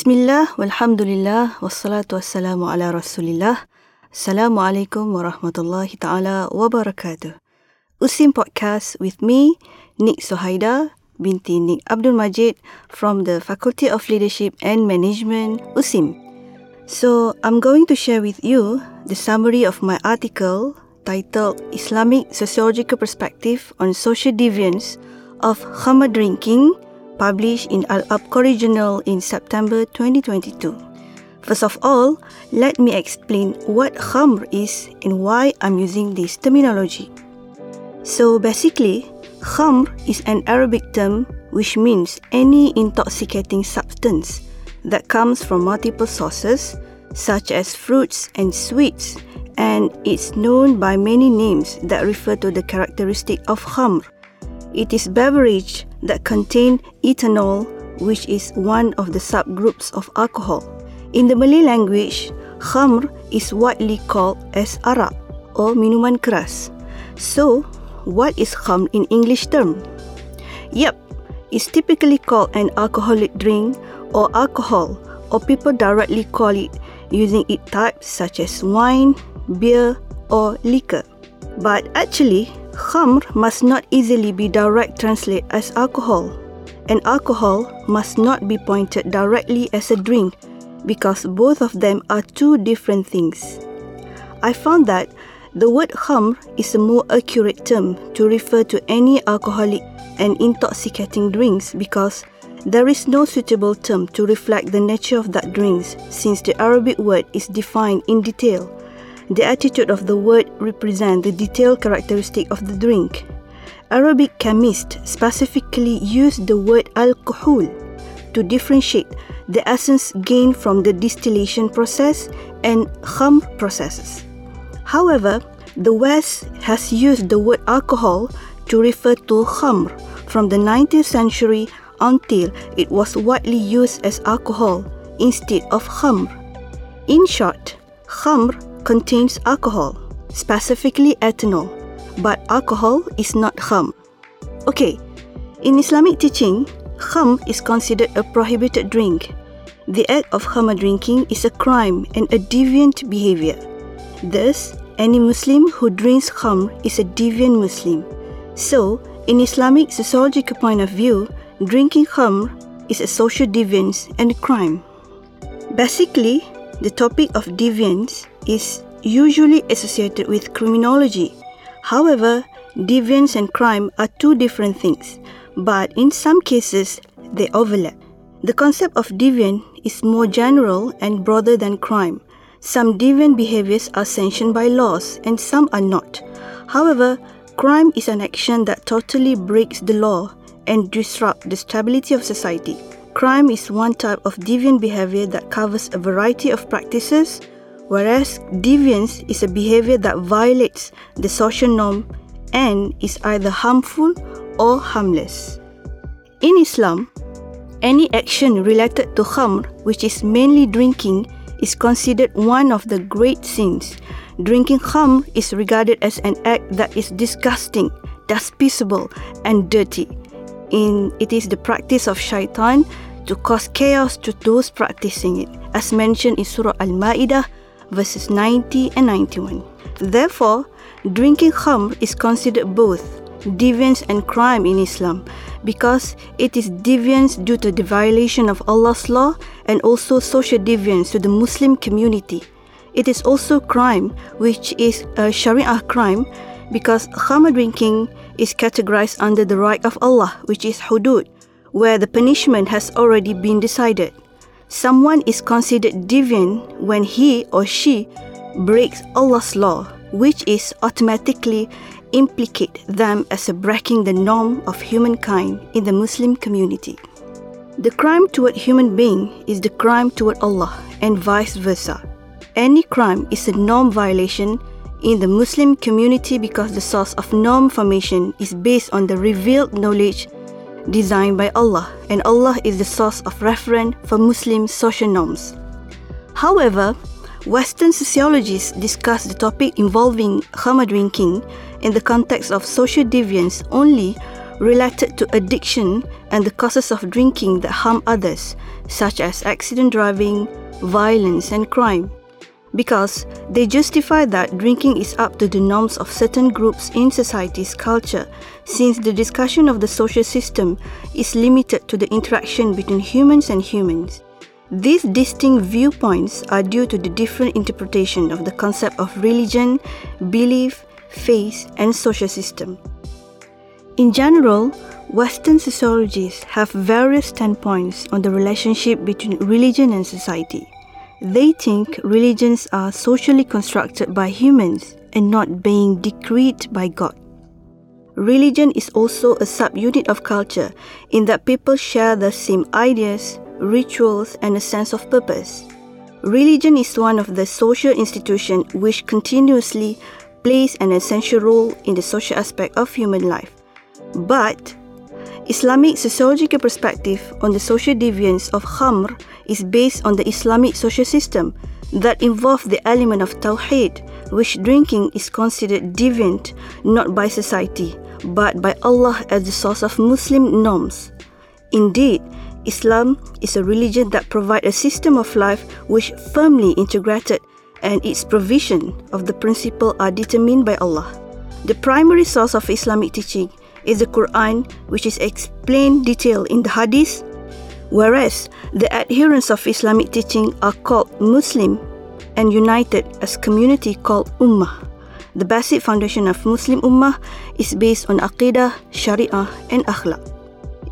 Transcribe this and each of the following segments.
Bismillah, walhamdulillah, wassalatu wassalamu ala rasulillah. Assalamualaikum warahmatullahi ta'ala wabarakatuh. Usim Podcast with me, Nick Sohaida, binti Nick Abdul Majid from the Faculty of Leadership and Management, Usim. So, I'm going to share with you the summary of my article titled Islamic Sociological Perspective on Social Deviance of Khamr Drinking published in Al Abqari Journal in September 2022. First of all, let me explain what khamr is and why I'm using this terminology. So basically, khamr is an Arabic term which means any intoxicating substance that comes from multiple sources such as fruits and sweets and it's known by many names that refer to the characteristic of khamr. It is beverage that contain ethanol, which is one of the subgroups of alcohol. In the Malay language, khamr is widely called as arak or minuman keras. So, what is khamr in English term? Yep, it's typically called an alcoholic drink or alcohol, or people directly call it using its types such as wine, beer, or liquor. But actually, Khamr must not easily be direct translated as alcohol, and alcohol must not be pointed directly as a drink because both of them are two different things. I found that the word khamr is a more accurate term to refer to any alcoholic and intoxicating drinks because there is no suitable term to reflect the nature of that drinks since the Arabic word is defined in detail the attitude of the word represents the detailed characteristic of the drink. Arabic chemists specifically use the word alcohol to differentiate the essence gained from the distillation process and khamr processes. However, the West has used the word alcohol to refer to khamr from the 19th century until it was widely used as alcohol instead of khamr. In short, khamr contains alcohol, specifically ethanol, but alcohol is not khamr. Okay, in Islamic teaching, khamr is considered a prohibited drink. The act of khamr drinking is a crime and a deviant behavior. Thus, any Muslim who drinks khamr is a deviant Muslim. So, in Islamic sociological point of view, drinking khamr is a social deviance and a crime. Basically, the topic of deviance is usually associated with criminology. However, deviance and crime are two different things, but in some cases, they overlap. The concept of deviant is more general and broader than crime. Some deviant behaviors are sanctioned by laws and some are not. However, crime is an action that totally breaks the law and disrupts the stability of society. Crime is one type of deviant behavior that covers a variety of practices whereas deviance is a behavior that violates the social norm and is either harmful or harmless. In Islam, any action related to khamr, which is mainly drinking, is considered one of the great sins. Drinking khamr is regarded as an act that is disgusting, despicable, and dirty. In it is the practice of shaitan to cause chaos to those practicing it, as mentioned in Surah Al-Ma'idah verses 90 and 91. Therefore, drinking khamr is considered both deviance and crime in Islam because it is deviance due to the violation of Allah's law and also social deviance to the Muslim community. It is also crime which is a Sharia crime because khamr drinking is categorized under the right of Allah which is hudud where the punishment has already been decided. Someone is considered deviant when he or she breaks Allah's law, which is automatically implicate them as breaking the norm of humankind in the Muslim community. The crime toward human being is the crime toward Allah and vice versa. Any crime is a norm violation in the Muslim community because the source of norm formation is based on the revealed knowledge designed by Allah, and Allah is the source of reference for Muslim social norms. However, Western sociologists discuss the topic involving khamr drinking in the context of social deviance only related to addiction and the causes of drinking that harm others, such as accident driving, violence, and crime. Because they justify that drinking is up to the norms of certain groups in society's culture, since the discussion of the social system is limited to the interaction between humans and humans. These distinct viewpoints are due to the different interpretation of the concept of religion, belief, faith, and social system. In general, Western sociologists have various standpoints on the relationship between religion and society. They think religions are socially constructed by humans and not being decreed by God. Religion is also a subunit of culture in that people share the same ideas, rituals, and a sense of purpose. Religion is one of the social institutions which continuously plays an essential role in the social aspect of human life. But Islamic sociological perspective on the social deviance of khamr is based on the Islamic social system that involve the element of tawheed, which drinking is considered deviant not by society but by Allah as the source of Muslim norms. Indeed, Islam is a religion that provides a system of life which firmly integrated and its provision of the principle are determined by Allah. The primary source of Islamic teaching is the Quran, which is explained detail in the Hadith, whereas the adherents of Islamic teaching are called Muslim and united as community called Ummah. The basic foundation of Muslim Ummah is based on Aqidah, Sharia and Akhlaq.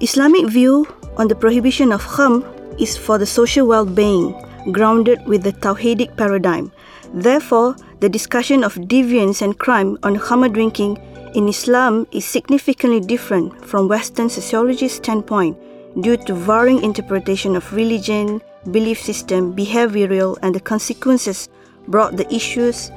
Islamic view on the prohibition of khamr is for the social well-being, grounded with the Tawhidic paradigm. Therefore, the discussion of deviance and crime on khamr drinking in Islam is significantly different from Western sociology's standpoint due to varying interpretation of religion, belief system, behavioral, and the consequences brought the issues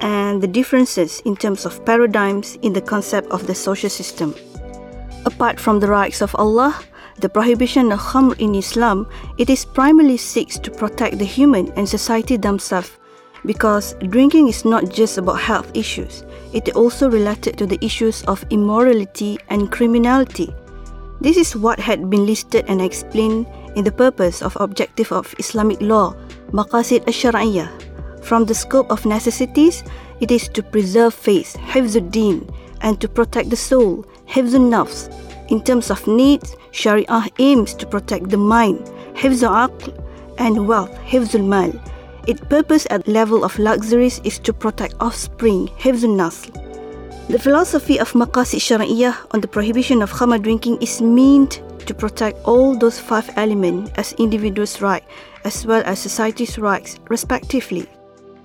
and the differences in terms of paradigms in the concept of the social system. Apart from the rights of Allah, the prohibition of khamr in Islam, it is primarily seeks to protect the human and society themselves because drinking is not just about health issues, it also related to the issues of immorality and criminality. This is what had been listed and explained in the purpose of objective of Islamic law, Maqasid al-Shar'iyyah. From the scope of necessities, it is to preserve faith, Hifzuddin, and to protect the soul, Hifzun Nafs. In terms of needs, Sharia aims to protect the mind, Hifzul Aql, and wealth, Hifzul Mal. Its purpose at level of luxuries is to protect offspring, Hifzul Nasl. The philosophy of Maqasid Shari'iyah on the prohibition of khamar drinking is meant to protect all those five elements as individuals' rights as well as society's rights, respectively.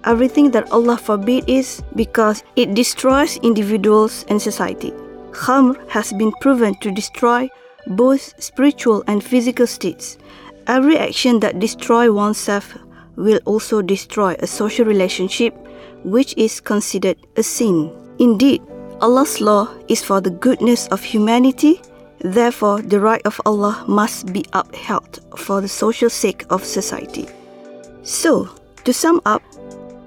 Everything that Allah forbid is because it destroys individuals and society. Khamr has been proven to destroy both spiritual and physical states. Every action that destroys oneself will also destroy a social relationship, which is considered a sin. Indeed, Allah's law is for the goodness of humanity, therefore, the right of Allah must be upheld for the social sake of society. So, to sum up,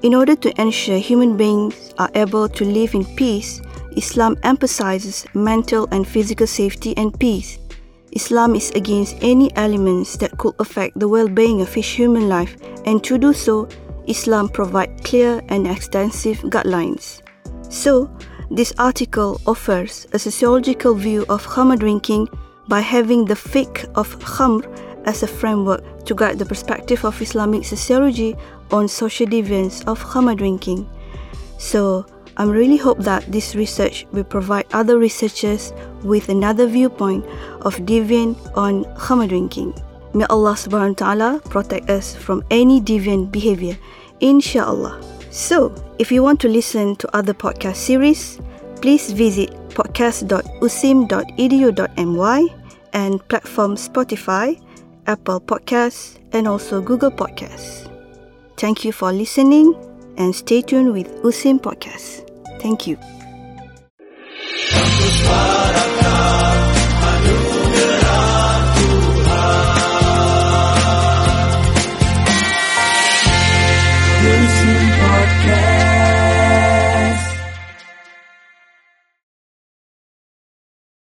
in order to ensure human beings are able to live in peace, Islam emphasizes mental and physical safety and peace. Islam is against any elements that could affect the well-being of his human life and to do so, Islam provides clear and extensive guidelines. So, this article offers a sociological view of khamr drinking by having the fiqh of khamr as a framework to guide the perspective of Islamic sociology on social deviance of khamr drinking. So, I really hope that this research will provide other researchers with another viewpoint of deviant on khamr drinking. May Allah subhanahu wa ta'ala protect us from any deviant behavior, inshallah. So, if you want to listen to other podcast series, please visit podcast.usim.edu.my and platform Spotify, Apple Podcasts, and also Google Podcasts. Thank you for listening and stay tuned with Usim Podcast. Thank you.